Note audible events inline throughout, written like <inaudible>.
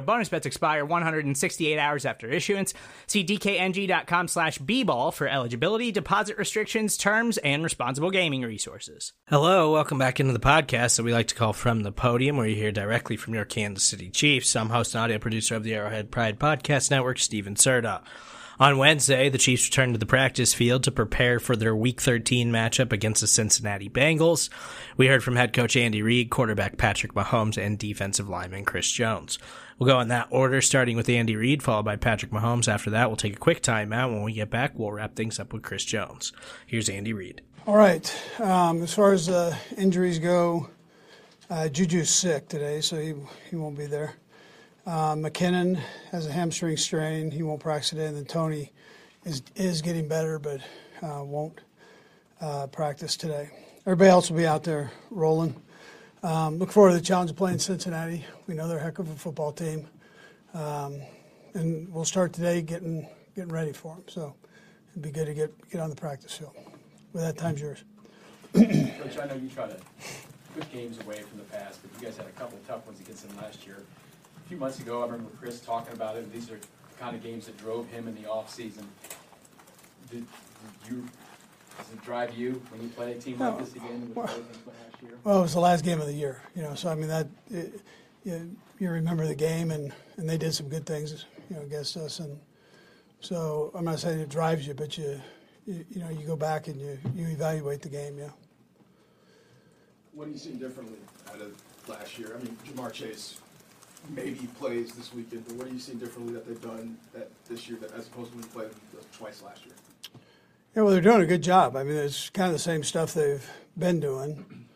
Bonus bets expire 168 hours after issuance. See dkng.com slash bball for eligibility, deposit restrictions, terms, and responsible gaming resources. Hello, welcome back into the podcast that we like to call From the Podium, where you hear directly from your Kansas City Chiefs. I'm host and audio producer of the Arrowhead Pride Podcast Network, Steven Serta. On Wednesday, the Chiefs returned to the practice field to prepare for their Week 13 matchup against the Cincinnati Bengals. We heard from head coach Andy Reid, quarterback Patrick Mahomes, and defensive lineman Chris Jones. We'll go in that order, starting with Andy Reid, followed by Patrick Mahomes. After that, we'll take a quick timeout. When we get back, we'll wrap things up with Chris Jones. Here's Andy Reid. All right. Um, as far as uh, injuries go, uh, Juju's sick today, so he, he won't be there. Uh, McKinnon has a hamstring strain. He won't practice today. And then Tony is is getting better, but uh, won't uh, practice today. Everybody else will be out there rolling. Um, look forward to the challenge of playing Cincinnati. We know they're a heck of a football team, um, and we'll start today getting getting ready for them. So it'd be good to get get on the practice field. With that, time's yours. Coach, I know you try to put games away from the past, but you guys had a couple tough ones against them last year. A few months ago, I remember Chris talking about it. These are the kind of games that drove him in the offseason. Did you, does it drive you when you play a team like this again with the way things went last year? Well, it was the last game of the year, you know. So I mean that it, you, you remember the game, and, and they did some good things, you know, against us, and so I'm not saying it drives you, but you you, you know you go back and you, you evaluate the game, yeah. What are you seeing differently out of last year? I mean, Ja'Marr Chase maybe plays this weekend, but what are you seeing differently that they've done that this year that, as opposed to when you played twice last year? Yeah, well, they're doing a good job. I mean, it's kind of the same stuff they've been doing.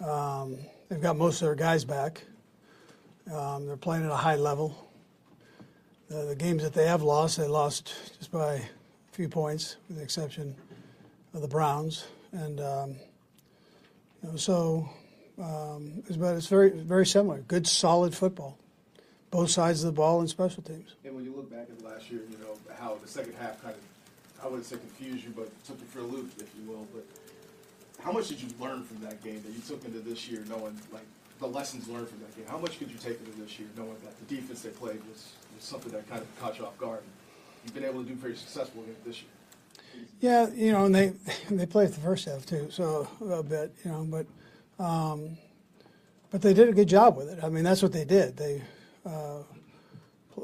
Um, they've got most of their guys back. Um, they're playing at a high level. The, the games that they have lost, they lost just by a few points, with the exception of the Browns. And um, you know, so, um, it's, but it's very, very similar. Good, solid football, both sides of the ball and special teams. And when you look back at last year, you know how the second half kind of, I wouldn't say confused you, but took you for a loop, if you will. But how much did you learn from that game that you took into this year, knowing like the lessons learned from that game? How much could you take into this year, knowing that the defense they played was, was something that kind of caught you off guard? You've been able to do very successful against this year. Yeah, you know, and they <laughs> they played the first half too, so a bit, you know, but um, but they did a good job with it. I mean, that's what they did. They uh,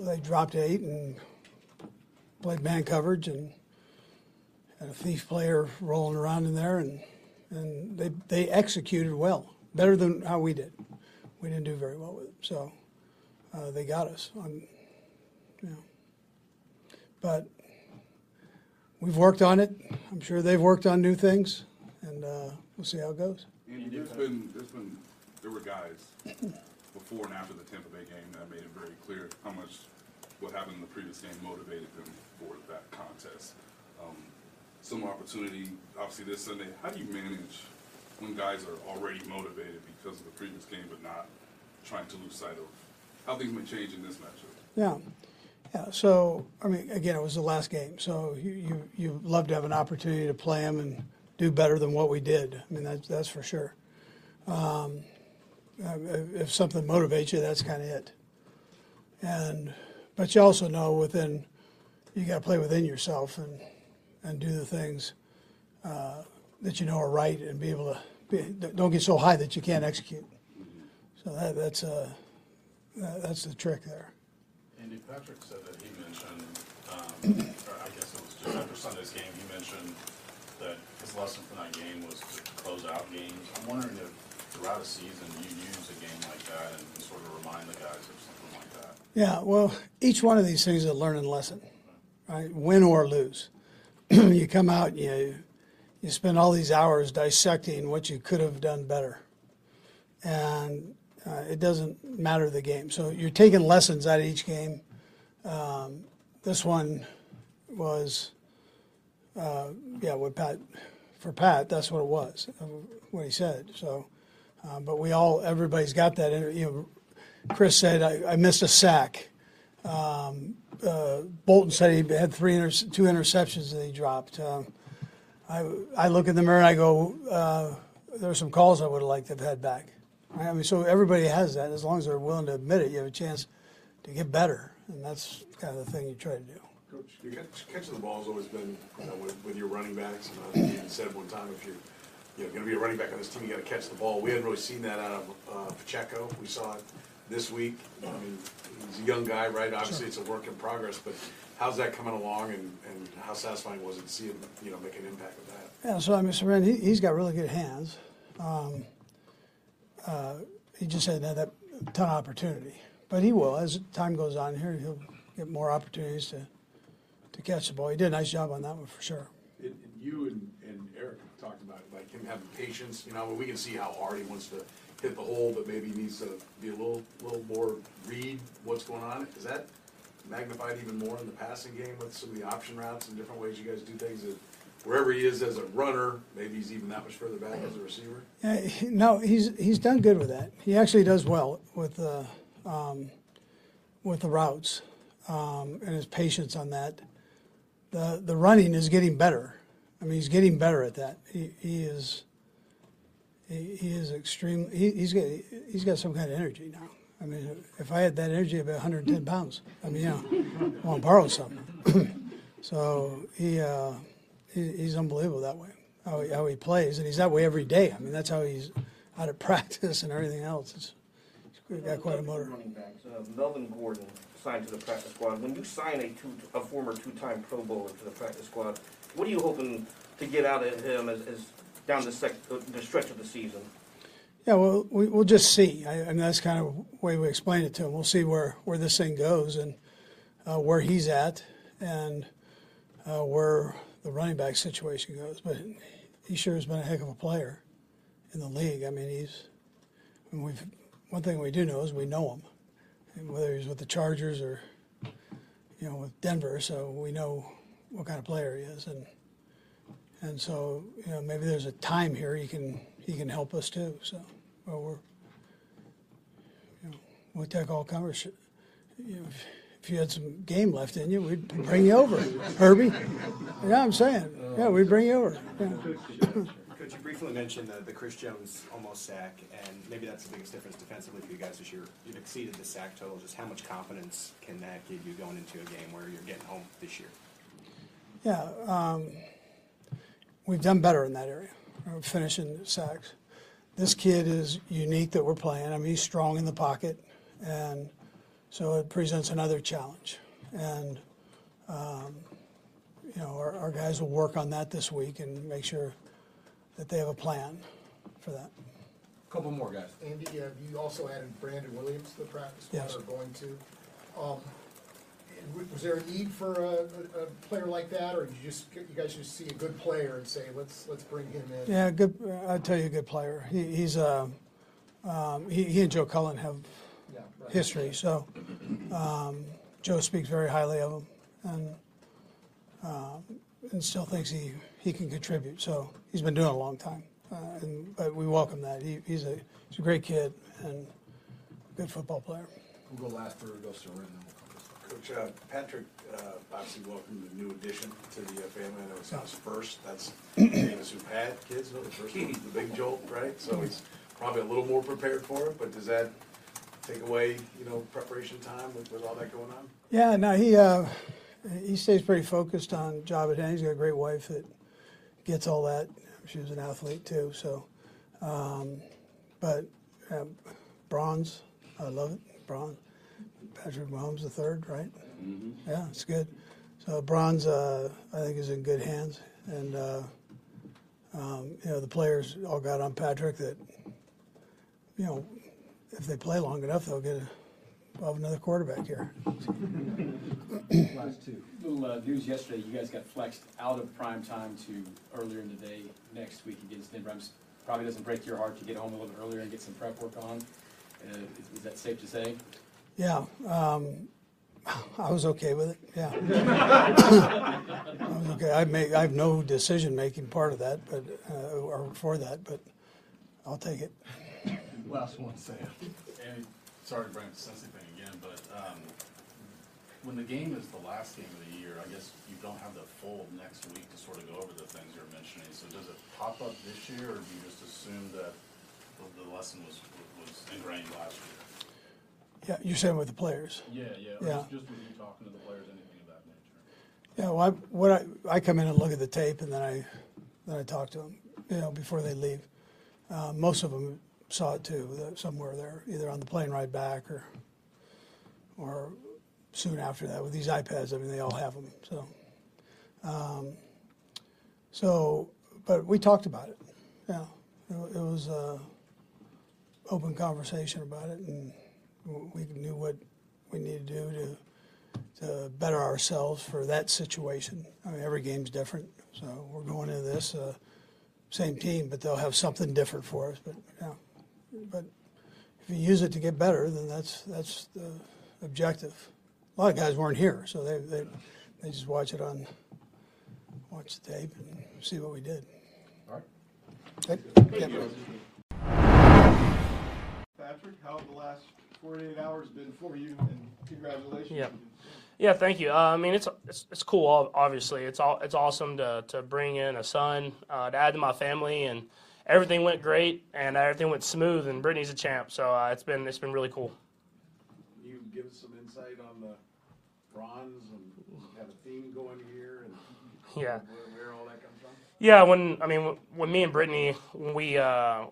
they dropped eight and played man coverage and a thief player rolling around in there, and and they they executed well, better than how we did. We didn't do very well with it, so uh, they got us on, you know. But we've worked on it. I'm sure they've worked on new things, and uh, we'll see how it goes. Andy, there's been, there's been, there were guys before and after the Tampa Bay game that made it very clear how much what happened in the previous game motivated them for that contest. Um, some opportunity, obviously this Sunday. How do you manage when guys are already motivated because of the previous game, but not trying to lose sight of how things may change in this matchup? Yeah. Yeah, so, I mean, again, it was the last game, so you, you, you love to have an opportunity to play them and do better than what we did. I mean, that's, that's for sure. Um, if something motivates you, that's kind of it. And, but you also know within, you got to play within yourself and, and do the things uh, that you know are right and be able to, be, don't get so high that you can't execute. So that, that's, uh, that, that's the trick there. Andy Patrick said that he mentioned, um, or I guess it was just after Sunday's game, he mentioned that his lesson from that game was to close out games. I'm wondering if throughout a season you use a game like that and sort of remind the guys of something like that. Yeah, well, each one of these things is a learning lesson, right? Win or lose. <clears throat> you come out, you you spend all these hours dissecting what you could have done better, and uh, it doesn't matter the game. So you're taking lessons out of each game. Um, this one was, uh, yeah, what Pat for Pat, that's what it was, what he said. So, uh, but we all, everybody's got that. You know, Chris said I, I missed a sack. Um, uh, Bolton said he had three inter- two interceptions that he dropped. Um, I, I look in the mirror and I go, uh, there are some calls I would have liked to have had back. I mean, so everybody has that. As long as they're willing to admit it, you have a chance to get better, and that's kind of the thing you try to do. Coach, your catch, catching the ball has always been, you know, with, with your running backs, and uh, you said one time, if you're, you know, gonna be a running back on this team, you gotta catch the ball. We hadn't really seen that out of, uh, Pacheco. We saw it this week. I mean, he's a young guy, right? Obviously, it's a work in progress, but how's that coming along, and, and how satisfying was it to see him, you know, make an impact with that? Yeah, so I mean, Seren, he, he's got really good hands. Um, uh, he just hadn't had that ton of opportunity, but he will as time goes on here. He'll get more opportunities to to catch the ball. He did a nice job on that one for sure. And, and you and, and Eric talked about like him having patience. You know, we can see how hard he wants to hit the hole, but maybe needs to be a little, little more read what's going on. Is that magnified even more in the passing game with some of the option routes and different ways you guys do things? That wherever he is as a runner, maybe he's even that much further back as a receiver. He, no, he's he's done good with that. He actually does well with the um, with the routes um, and his patience on that. The the running is getting better. I mean, he's getting better at that. He, he is he, he is extreme. He, he's got he's got some kind of energy now. I mean, if I had that energy, I'd be 110 pounds. I mean, you know, I want to borrow something. <clears throat> so he, uh, he he's unbelievable that way. How he, how he plays, and he's that way every day. I mean, that's how he's out of <laughs> practice and everything else. It's, he's got quite a motor. Running backs. Uh, Melvin Gordon signed to the practice squad. When you sign a two, a former two-time Pro Bowler to the practice squad, what are you hoping to get out of him as, as down the, sec, the stretch of the season? Yeah, well, we, we'll just see. I, I mean, that's kind of the way we explain it to him. We'll see where, where this thing goes and uh, where he's at and uh, where the running back situation goes. But he sure has been a heck of a player in the league. I mean, he's. I mean, we've one thing we do know is we know him, and whether he's with the Chargers or you know with Denver. So we know what kind of player he is, and and so you know maybe there's a time here he can he can help us too. So well, we're you know we take all comers. You know, if, if you had some game left in you, we'd bring you over, Herbie. Yeah, I'm saying. Yeah, we'd bring you over. Yeah. Coach, you briefly mention the, the Chris Jones almost sack, and maybe that's the biggest difference defensively for you guys this year. You've exceeded the sack total. Just how much confidence can that give you going into a game where you're getting home this year? Yeah, um, we've done better in that area, finishing sacks. This kid is unique that we're playing. I mean, he's strong in the pocket, and so it presents another challenge. And um, you know, our, our guys will work on that this week and make sure that they have a plan for that. A Couple more guys. Andy, have you also added Brandon Williams to the practice squad, Yes. or going to. Um, w- Was there a need for a, a, a player like that, or did you just, you guys just see a good player and say, let's, let's bring him in? Yeah, good. I'd tell you, a good player. He, he's uh, um, he, he and Joe Cullen have Yeah, right. history. So um, Joe speaks very highly of him, and um, and still thinks he, he can contribute. So he's been doing it a long time, uh, and but we welcome that. He, he's a he's a great kid and good football player. We'll go last, Brewer goes to Ren, then we'll come to Coach uh, Patrick uh, obviously welcomed the new addition to the uh, family. I know it's his first. That's famous who've had kids. No, the first one the big jolt, right? So he's probably a little more prepared for it. But does that take away, you know, preparation time with, with all that going on? Yeah, no, he uh, he stays pretty focused on job at hand. He's got a great wife that gets all that. She was an athlete too, so. Um, but uh, bronze, I love it. Bronze. Patrick Mahomes the third, right? Yeah, it's good. So bronze, uh, I think, is in good hands, and uh, um, you know, the players all got on Patrick that, you know, if they play long enough, they'll get a, we'll have another quarterback here. Last two. Little uh, news yesterday, you guys got flexed out of prime time to earlier in the day next week against Denver. I'm Probably doesn't break your heart to get home a little bit earlier and get some prep work on. Uh, is- Is that safe to say? Yeah, um, <sighs> I was okay with it. Yeah, <coughs> I was okay. I make I have no decision making part of that, but uh, or for that, but I'll take it. <laughs> Last one, Sam. And sorry to bring up the Cincy thing again, but um, when the game is the last game of the year, I guess you don't have the full next week to sort of go over the things you're mentioning. So does it pop up this year, or do you just assume that the- the lesson was was ingrained last year? Yeah, you're saying with the players. Yeah, yeah. Yeah. Just, just with you talking to the players, anything of that nature. Yeah, well, I, what I, I come in and look at the tape and then I, then I talk to them, you know, before they leave. Uh, most of them saw it too, somewhere there, either on the plane ride back or, or soon after that with these iPads. I mean, they all have them. So, um, so, but we talked about it. Yeah, it, it was a open conversation about it, and we knew what we needed to do to to better ourselves for that situation. I mean, every game's different, so we're going into this uh, same team, but they'll have something different for us. But yeah, but if you use it to get better, then that's that's the objective. A lot of guys weren't here, so they they, they just watch it on watch the tape and see what we did. All right. Okay? Yep. Patrick, how have the last forty-eight hours been for you, and congratulations. Yeah. Yeah, thank you. Uh, I mean, it's, it's it's cool. Obviously, it's all it's awesome to to bring in a son uh, to add to my family, and everything went great, and everything went smooth, and Brittany's a champ. So uh, it's been it's been really cool. Can you give us some insight on the bronze and have a theme going here and Yeah. where, where all that comes from? Yeah, when I mean when, when me and Brittany when we uh,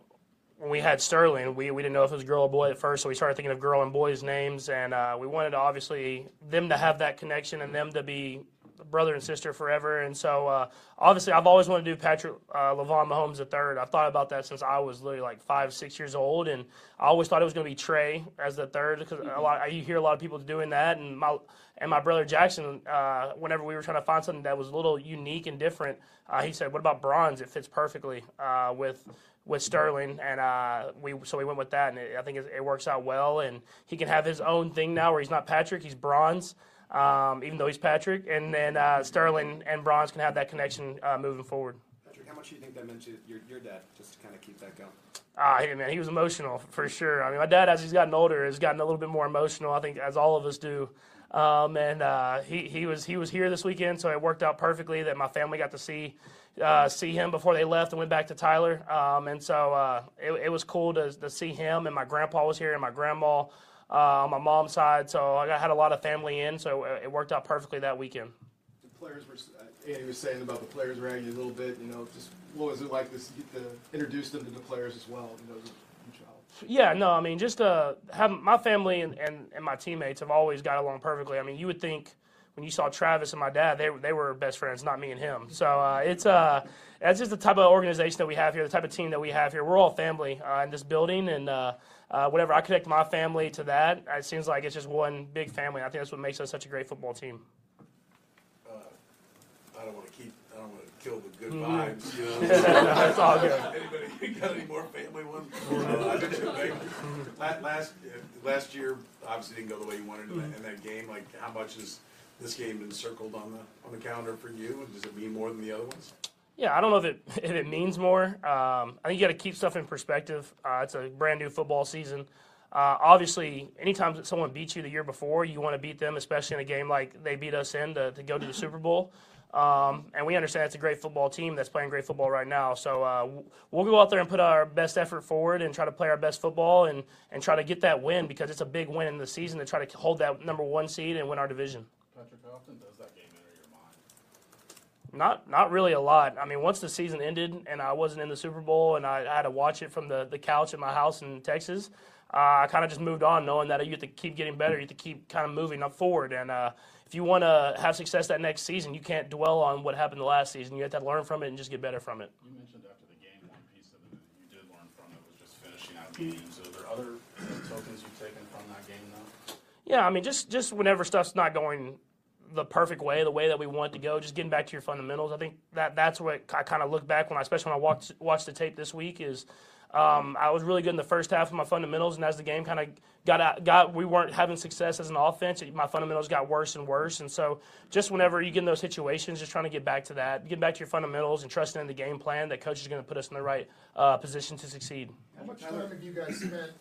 when we had Sterling, we, we didn't know if it was girl or boy at first, so we started thinking of girl and boys names, and uh, we wanted obviously them to have that connection and them to be brother and sister forever. And so uh, obviously, I've always wanted to do Patrick uh, Lavon Mahomes the third. I've thought about that since I was literally like five six years old, and I always thought it was going to be Trey as the third because a lot you hear a lot of people doing that, and my and my brother Jackson, uh, whenever we were trying to find something that was a little unique and different, uh, he said, "What about bronze? It fits perfectly uh, with with Sterling." And uh, we so we went with that, and it, I think it, it works out well. And he can have his own thing now, where he's not Patrick, he's bronze, um, even though he's Patrick. And then uh, Sterling and bronze can have that connection uh, moving forward. Patrick, how much do you think that meant to your, your dad, just to kind of keep that going? Ah, hey, man, he was emotional for sure. I mean, my dad, as he's gotten older, has gotten a little bit more emotional. I think, as all of us do. Um, and uh, he he was he was here this weekend, so it worked out perfectly that my family got to see uh, see him before they left and went back to Tyler. Um, and so uh, it, it was cool to to see him. And my grandpa was here, and my grandma uh, on my mom's side. So I had a lot of family in, so it, it worked out perfectly that weekend. The players were, uh, Andy was saying about the players ragging a little bit, you know, just what was it like to to introduce them to the players as well, you know, as a huge help. Yeah, no, I mean, just uh, have my family and, and, and my teammates have always got along perfectly. I mean, you would think when you saw Travis and my dad, they they were best friends, not me and him. So uh, it's uh, that's just the type of organization that we have here, the type of team that we have here. We're all family uh, in this building, and uh, uh, whenever I connect my family to that, it seems like it's just one big family. I think that's what makes us such a great football team. I don't keep, I don't wanna kill the good Mhm. vibes, you know? <laughs> That's all good. Anybody <laughs> got any more family ones? Uh, <laughs> I bet you they- la- Last, uh, last year, obviously didn't go the way you wanted in that, in that game, like, how much has this game been circled on the, on the calendar for you, and does it mean more than the other ones? Yeah, I don't know if it if it means more. Um, I think you got to keep stuff in perspective. Uh, it's a brand new football season. Uh, obviously, anytime that someone beats you the year before, you want to beat them, especially in a game like they beat us in to, to go to the Super Bowl. Um, and we understand it's a great football team that's playing great football right now. So uh, we'll go out there and put our best effort forward and try to play our best football and, and try to get that win because it's a big win in the season to try to hold that number one seed and win our division. Patrick, how often does that game enter your mind? Not not really a lot. I mean, once the season ended and I wasn't in the Super Bowl and I, I had to watch it from the, the couch at my house in Texas, uh, I kind of just moved on, knowing that you have to keep getting better. You have to keep kind of moving up forward. And uh, if you want to have success that next season, you can't dwell on what happened the last season. You have to learn from it and just get better from it. You mentioned after the game, one piece of it that you did learn from it was just finishing out games. Are there other tokens you've taken from that game, though? Yeah, I mean, just just whenever stuff's not going the perfect way, the way that we want it to go, just getting back to your fundamentals. I think that that's what I kind of look back when I, especially when I watched watched the tape this week, is um, I was really good in the first half of my fundamentals, and as the game kind of got out, got we weren't having success as an offense. My fundamentals got worse and worse, and so just whenever you get in those situations, just trying to get back to that, get back to your fundamentals, and trusting in the game plan that coach is going to put us in the right uh, position to succeed. How much time have you guys spent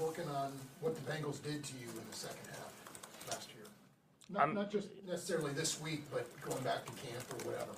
working on what the Bengals did to you in the second half last year? Not, not just necessarily this week, but going back to camp or whatever.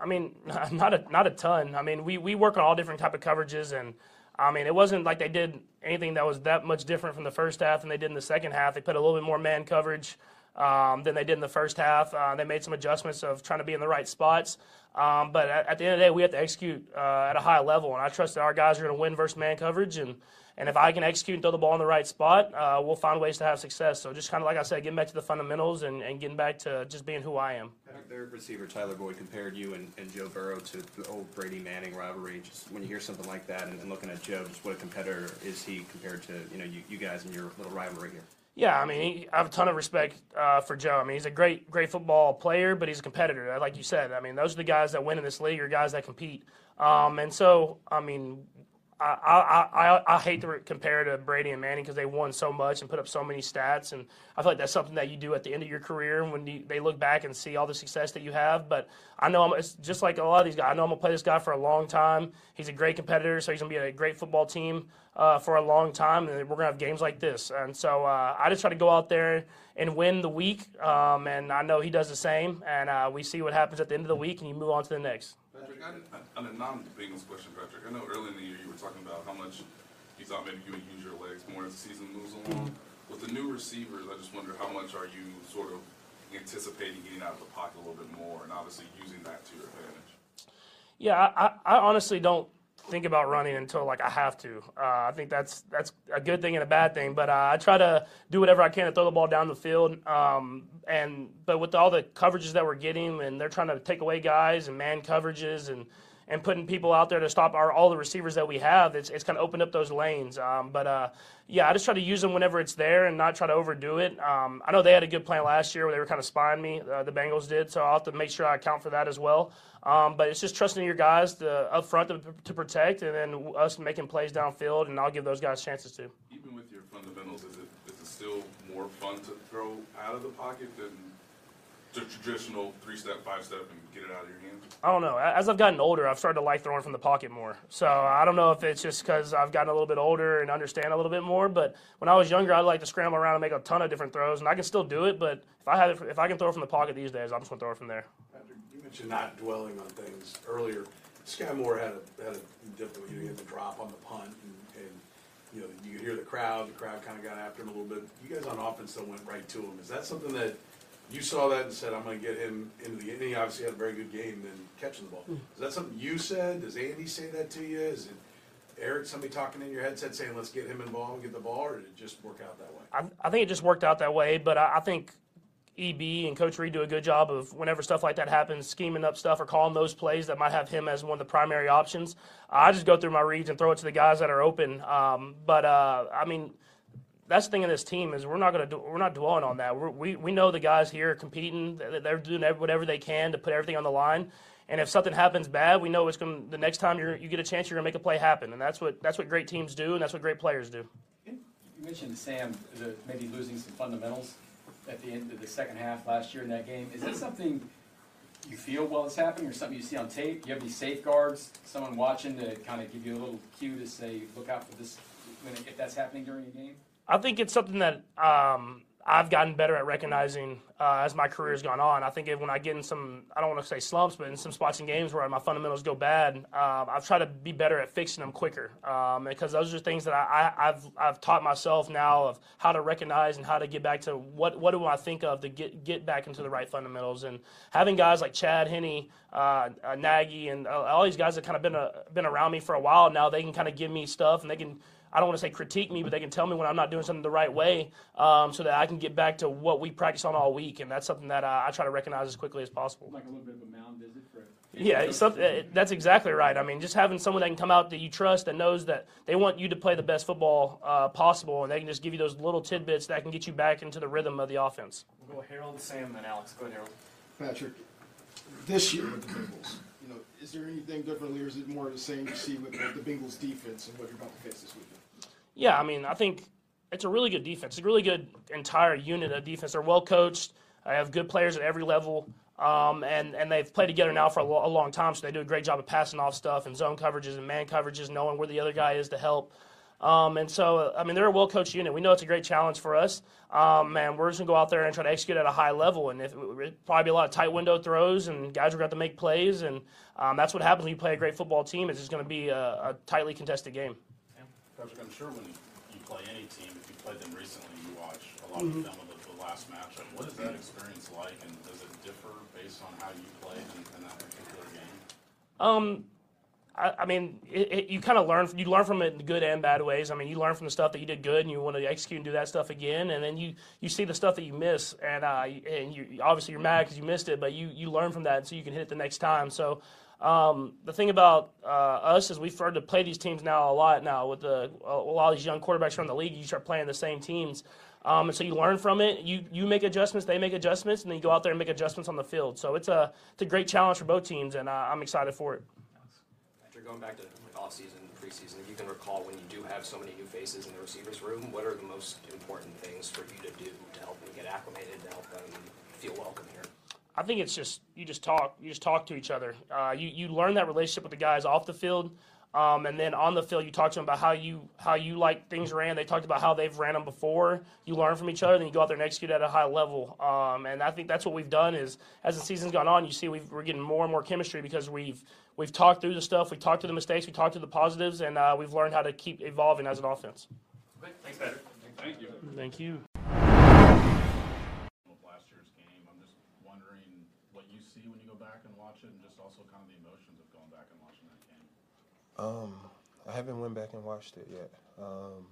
I mean, <laughs> not a not a ton. I mean, we, we work on all different type of coverages, and I mean, it wasn't like they did anything that was that much different from the first half than they did in the second half. They put a little bit more man coverage um, than they did in the first half. Uh, they made some adjustments of trying to be in the right spots. Um, but at, at the end of the day, we have to execute uh, at a high level, and I trust that our guys are going to win versus man coverage, and and if I can execute and throw the ball in the right spot, uh, we'll find ways to have success. So just kind of like I said, getting back to the fundamentals and, and getting back to just being who I am. Their receiver Tyler Boyd compared you and, and Joe Burrow to the old Brady Manning rivalry. Just when you hear something like that and, and looking at Joe, just what a competitor is he compared to you know you, you guys and your little rivalry here? Yeah, I mean, I have a ton of respect uh, for Joe. I mean, he's a great, great football player, but he's a competitor. Like you said, I mean, those are the guys that win in this league, or guys that compete. Um, and so, I mean, I, I, I, I hate to compare to Brady and Manning because they won so much and put up so many stats, and I feel like that's something that you do at the end of your career when you, they look back and see all the success that you have. But I know I'm it's just like a lot of these guys. I know I'm gonna play this guy for a long time. He's a great competitor, so he's gonna be a great football team uh, for a long time, and we're gonna have games like this. And so uh, I just try to go out there and win the week, um, and I know he does the same. And uh, we see what happens at the end of the week, and you move on to the next. Patrick, I, on a non-Bengals question, Patrick, I know early in the year you were talking about how much you thought maybe you would use your legs more as the season moves along. Mm-hmm. With the new receivers, I just wonder how much are you sort of anticipating getting out of the pocket a little bit more and obviously using that to your advantage? Yeah, I, I I honestly don't think about running until like I have to. Uh, I think that's that's a good thing and a bad thing. But uh, I try to do whatever I can to throw the ball down the field. Um, and but with all the coverages that we're getting, and they're trying to take away guys and man coverages and and putting people out there to stop our all the receivers that we have, it's it's kind of opened up those lanes. Um, but uh, yeah, I just try to use them whenever it's there and not try to overdo it. Um, I know they had a good plan last year where they were kind of spying me. Uh, the Bengals did, so I'll have to make sure I account for that as well. Um, but it's just trusting your guys to, up front to, to protect, and then us making plays downfield, and I'll give those guys chances too. Even with your fundamentals, is it, is it still more fun to throw out of the pocket than the traditional three-step, five-step and get it out of your hands? I don't know. As I've gotten older, I've started to like throwing from the pocket more. So I don't know if it's just because I've gotten a little bit older and understand a little bit more. But when I was younger, I'd like to scramble around and make a ton of different throws, and I can still do it. But if I have, it, if I can throw from the pocket these days, I'm just gonna throw it from there. Patrick, you mentioned not dwelling on things earlier. Skyy Moore had a, had a difficulty, you know, he had the drop on the punt and, and, you know, you could hear the crowd, the crowd kind of got after him a little bit. You guys on offense still went right to him. Is that something that you saw that and said, I'm gonna get him into the, and he obviously had a very good game then catching the ball. Is that something you said? Does Andy say that to you? Is it Eric, somebody talking in your headset saying, let's get him involved and get the ball, or did it just work out that way? I, I think it just worked out that way. But I, I think EB and Coach Reid do a good job of whenever stuff like that happens, scheming up stuff or calling those plays that might have him as one of the primary options. I just go through my reads and throw it to the guys that are open. Um, but uh, I mean, that's the thing in this team is we're not gonna do, we're not dwelling on that. We're, we we know the guys here are competing. They're doing whatever they can to put everything on the line. And if something happens bad, we know it's going. to The next time you you get a chance, you're gonna make a play happen, and that's what that's what great teams do, and that's what great players do. You mentioned Sam, the, maybe losing some fundamentals at the end of the second half last year in that game. Is that something you feel while it's happening, or something you see on tape? Do you have any safeguards? Someone watching to kind of give you a little cue to say, look out for this if that's happening during a game? I think it's something that um, I've gotten better at recognizing uh, as my career has gone on. I think when I get in some, I don't want to say slumps, but in some spots in games where my fundamentals go bad, um, I've tried to be better at fixing them quicker um, because those are things that I, have I've taught myself now of how to recognize and how to get back to what what do I think of to get get back into the right fundamentals. And having guys like Chad Henne, uh, uh, Nagy, and uh, all these guys that kind of been been around me for a while now, they can kind of give me stuff and they can I don't want to say critique me, but they can tell me when I'm not doing something the right way, um, so that I can get back to what we practice on all week, and that's something that uh, I try to recognize as quickly as possible. Like a little bit of a mound visit for. Yeah, that's exactly right. I mean, just having someone that can come out that you trust that knows that they want you to play the best football uh, possible, and they can just give you those little tidbits that can get you back into the rhythm of the offense. We'll go Harold, Sam, then Alex. Go ahead, Harold. Patrick, this year with the Bengals, you know, is there anything differently, or is it more of the same you see with the Bengals defense and what you're about to face this weekend? Yeah, I mean, I think it's a really good defense. It's a really good entire unit of defense. They're well coached. I have good players at every level. Um, and, and they've played together now for a, lo- a, long time, so they do a great job of passing off stuff and zone coverages and man coverages, knowing where the other guy is to help. Um, and so, I mean, they're a well coached unit. We know it's a great challenge for us. Um, and we're just to go out there and try to execute at a high level. And if, it probably be a lot of tight window throws, and guys are to have to make plays. And um, that's what happens when you play a great football team. It's just to be a, a tightly contested game. Patrick, I'm sure when you play any team, if you played them recently, you watch a lot mm-hmm. of film of the, the, last matchup. What is that experience like, and does it differ based on how you played in, in that particular game? Um, I, I mean, it, it, you kind of learn. You learn from it in good and bad ways. I mean, you learn from the stuff that you did good, and you want to execute and do that stuff again. And then you, you see the stuff that you miss, and uh, and you obviously you're mad because you missed it, but you you learn from that, so you can hit it the next time. So. Um, the thing about uh, us is we've started to play these teams now a lot now with the, a lot of these young quarterbacks around the league. You start playing the same teams, um, and so you learn from it. You you make adjustments, they make adjustments, and then you go out there and make adjustments on the field. So it's a it's a great challenge for both teams, and uh, I'm excited for it After going back to off season, preseason, if you can recall when you do have so many new faces in the receivers room, what are the most important things for you to do to help them get acclimated, to help them feel welcome here? I think it's just you just talk, you just talk to each other. Uh, you you learn that relationship with the guys off the field. Um, and then on the field, you talk to them about how you how you like things ran. They talked about how they've ran them before. You learn from each other, then you go out there and execute at a high level. Um, and I think that's what we've done. Is as the season's gone on, you see we are getting more and more chemistry because we've we've talked through the stuff, we talked to the mistakes, we talked to the positives, and uh, we've learned how to keep evolving as an offense. Thanks, Patrick. Thank you. Thank you. Last year's game, I'm just wondering what you see when you go back and watch it, and just also kind of the emotions of going back and watching that game. Um, I haven't went back and watched it yet. Um,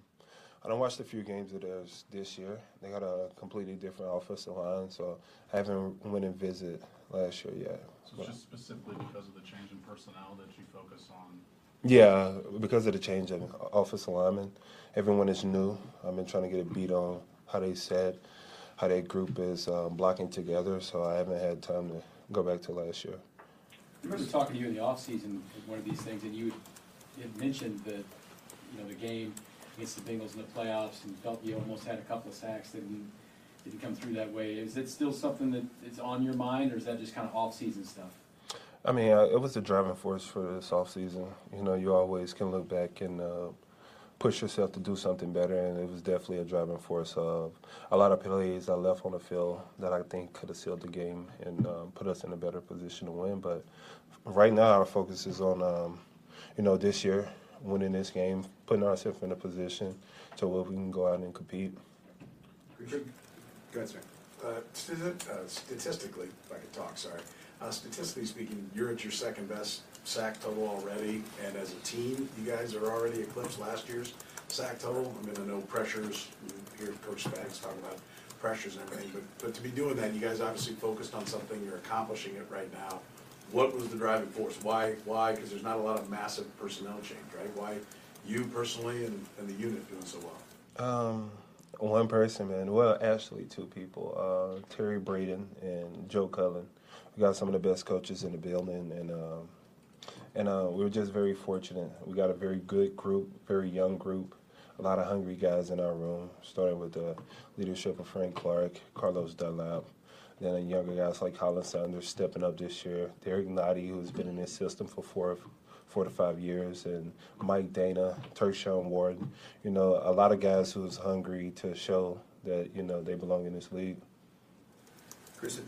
I don't watched a few games of theirs this year. They got a completely different offensive line, so I haven't went and visit last year yet. So it's just specifically because of the change in personnel that you focus on? Yeah, because of the change in offensive linemen. Everyone is new. I've been trying to get a beat on how they set, how that group is um, blocking together, so I haven't had time to go back to last year. I remember talking to you in the offseason, one of these things, and you had mentioned that, you know, the game against the Bengals in the playoffs and felt you almost had a couple of sacks that didn't, didn't come through that way. Is it still something that is on your mind, or is that just kind of off-season stuff? I mean, uh, it was a driving force for this offseason. You know, you always can look back and uh, push yourself to do something better, and it was definitely a driving force of a lot of plays I left on the field that I think could have sealed the game and um, put us in a better position to win. But right now, our focus is on, um, you know, this year, winning this game, putting ourselves in a position to where we can go out and compete. Go ahead, sir. Uh, uh, statistically, if I could talk, sorry. Uh, statistically speaking, you're at your second best sack total already, and as a team, you guys are already eclipsed last year's sack total. I mean, I know pressures, you hear Coach Spags talking about pressures and everything, but, but to be doing that, you guys obviously focused on something, you're accomplishing it right now. What was the driving force? Why, why, because there's not a lot of massive personnel change, right? Why you personally and, and the unit doing so well? Um, one person, man. Well, actually, two people. Uh, Terry Bradden and Joe Cullen we got some of the best coaches in the building, and um, and uh, we were just very fortunate. We got a very good group, very young group, a lot of hungry guys in our room. Starting with the leadership of Frank Clark, Carlos Dunlap, then younger guys like Khalen Saunders stepping up this year, Derrick Nnadi, who's been in this system for four four to five years, and Mike Danna, Tershawn Wharton. You know, a lot of guys who's hungry to show that you know they belong in this league. Chris,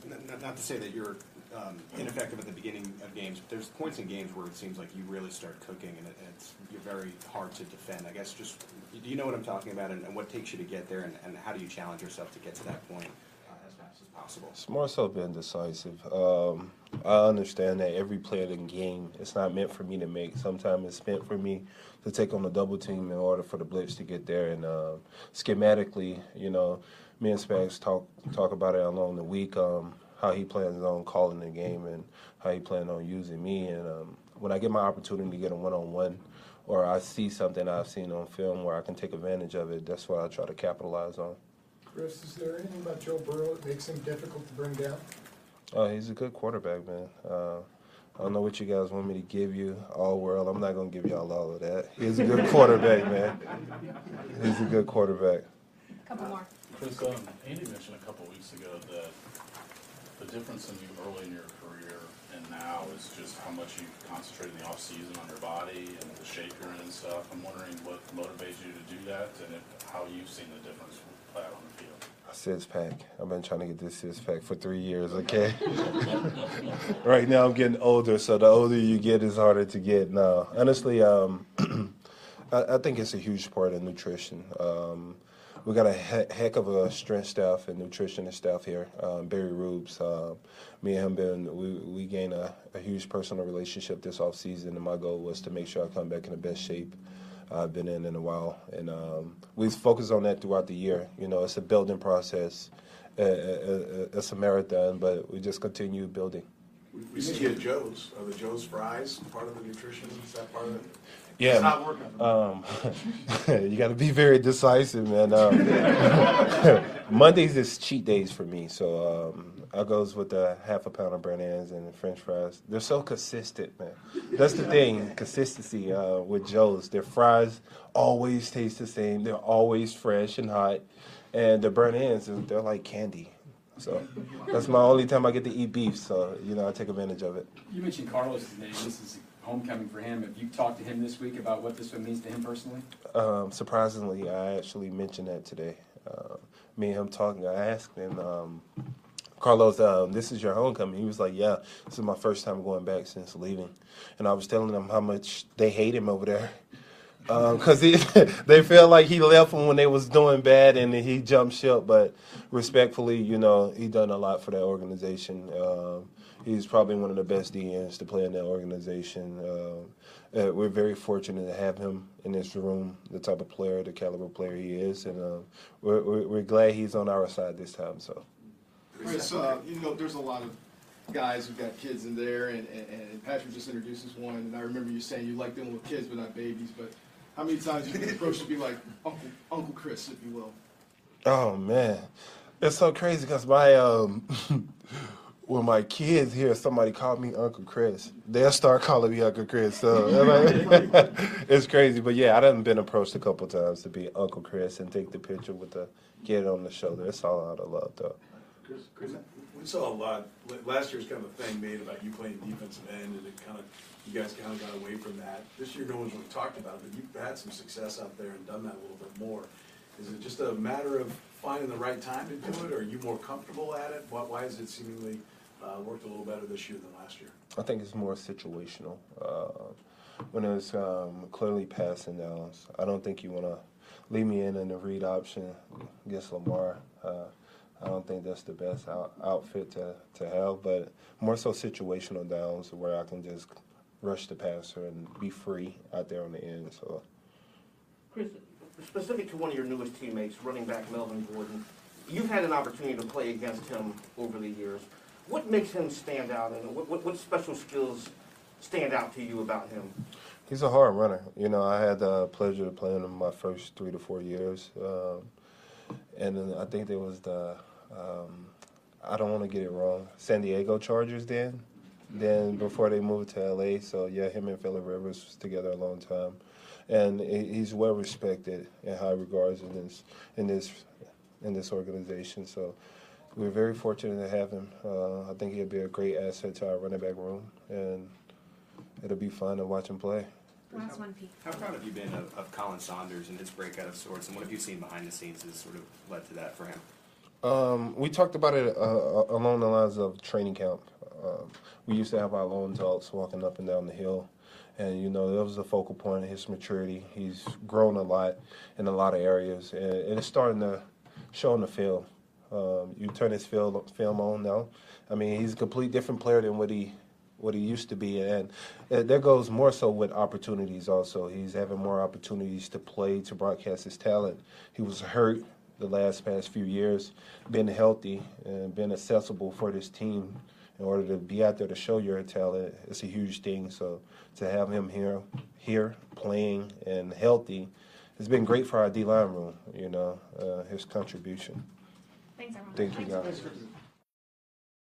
not to say that you're um, ineffective at the beginning of games, but there's points in games where it seems like you really start cooking and it- it's, you're very hard to defend. I guess just, do you know what I'm talking about and and what takes you to get there and and how do you challenge yourself to get to that point uh, as fast as possible? It's more so being decisive. Um, I understand that every play of the game, it's not meant for me to make. Sometimes it's meant for me to take on the double team in order for the blitz to get there. And uh, schematically, you know, me and Spags talk talk about it along the week. Um, how he plans on calling the game and how he plans on using me. And um, when I get my opportunity to get a one on one, or I see something I've seen on film where I can take advantage of it, that's what I try to capitalize on. Chris, is there anything about Joe Burrow that makes him difficult to bring down? Oh, he's a good quarterback, man. Uh, I don't know what you guys want me to give you, all world. I'm not gonna give y'all all of that. He's a good quarterback, man. He's a good quarterback. A couple more. Chris, um, Andy mentioned a couple weeks ago that the difference in you early in your career and now is just how much you concentrate in the off-season on your body and the shape you're in and stuff. I'm wondering what motivates you to do that and if, how you've seen the difference play out on the field. A six pack. I've been trying to get this six pack for three years. Okay. <laughs> right now I'm getting older, so the older you get, is harder to get. Now, honestly, um, <clears throat> I, I think it's a huge part of nutrition. Um, we got a he- heck of a strength staff and nutritionist staff here. Um, Barry Rubes, uh, me and him been we we gained a, a huge personal relationship this off season, and my goal was to make sure I come back in the best shape I've been in in a while, and um, we focus on that throughout the year. You know, it's a building process. Uh, uh, uh, it's a marathon, but we just continue building. We- see at Joe's, are the Joe's fries part of the nutrition, is that part of it? Yeah, It's not working. um, <laughs> you got to be very decisive, man. Um, <laughs> Mondays is cheat days for me, so um, I goes with the half a pound of burnt ends and French fries. They're so consistent, man. That's the thing, consistency uh, with Joe's. Their fries always taste the same. They're always fresh and hot, and the burnt ends, they're like candy. So that's my only time I get to eat beef. So you know, I take advantage of it. You mentioned Carlos' name. This is homecoming for him. Have you talked to him this week about what this one means to him personally? Um, surprisingly, I actually mentioned that today. Uh, me and him talking, I asked him, um, Carlos, um, this is your homecoming. He was like, Yeah, this is my first time going back since leaving. And I was telling him how much they hate him over there. <laughs> Because <laughs> they felt like he left them when they was doing bad and he jumped ship. But respectfully, you know, he done a lot for that organization. Um, he's probably one of the best DNs to play in that organization. Uh, uh, we're very fortunate to have him in this room, the type of player, the caliber player he is, and uh, we're, we're, we're glad he's on our side this time. So, Chris, uh, you know, there's a lot of guys who've got kids in there, and, and, and Patrick just introduced us one, and I remember you saying you like dealing with kids but not babies, but how many times you been approached to be like Uncle, Uncle Chris, if you will? oh man, it's so crazy because my um, <laughs> when my kids hear somebody call me Uncle Chris, they'll start calling me Uncle Chris. So <laughs> it's crazy, but yeah, I done been approached a couple times to be Uncle Chris and take the picture with the kid on the shoulder. It's all out of love, though. Chris, Chris, we saw a lot, la- last year's kind of a thing made about you playing defensive end, and it kind of, you guys kind of got away from that. This year, no one's really talked about it, but you've had some success out there and done that a little bit more. Is it just a matter of finding the right time to do it, or are you more comfortable at it? Why is it seemingly uh, worked a little better this year than last year? I think it's more situational. Uh, when it's um, clearly passing downs, I don't think you want to leave me in in the read option against Lamar. Uh, I don't think that's the best out, outfit to, to have, but more so situational downs where I can just rush the passer and be free out there on the end. So Chris, specific to one of your newest teammates, running back Melvin Gordon, you've had an opportunity to play against him over the years. What makes him stand out, and what, what, what special skills stand out to you about him? He's a hard runner. You know, I had the pleasure of playing him my first three to four years, um, and I think there was the um, I don't want to get it wrong, San Diego Chargers. Then, then before they moved to LA, so yeah, him and Philip Rivers was together a long time, and he's well respected and high regards in this in this in this organization. So. We're very fortunate to have him. Uh, I think he'll be a great asset to our running back room, and it'll be fun to watch him play. Last one, Pete. How proud have you been of, of Khalen Saunders and his breakout of sorts, and what have you seen behind the scenes has sort of led to that for him? Um, we talked about it uh, along the lines of training camp. Um, we used to have our lone dogs walking up and down the hill, and you know that was the focal point of his maturity. He's grown a lot in a lot of areas, and, and it's starting to show in the field. Um, you turn his film film on now. I mean, he's a complete different player than what he what he used to be, and uh, there goes more so with opportunities. Also, he's having more opportunities to play to broadcast his talent. He was hurt the last past few years, been healthy and been accessible for this team in order to be out there to show your talent it's a huge thing. So to have him here, here playing and healthy, it's been great for our D line room. You know, uh, his contribution. Thanks, everyone. Thank you, guys.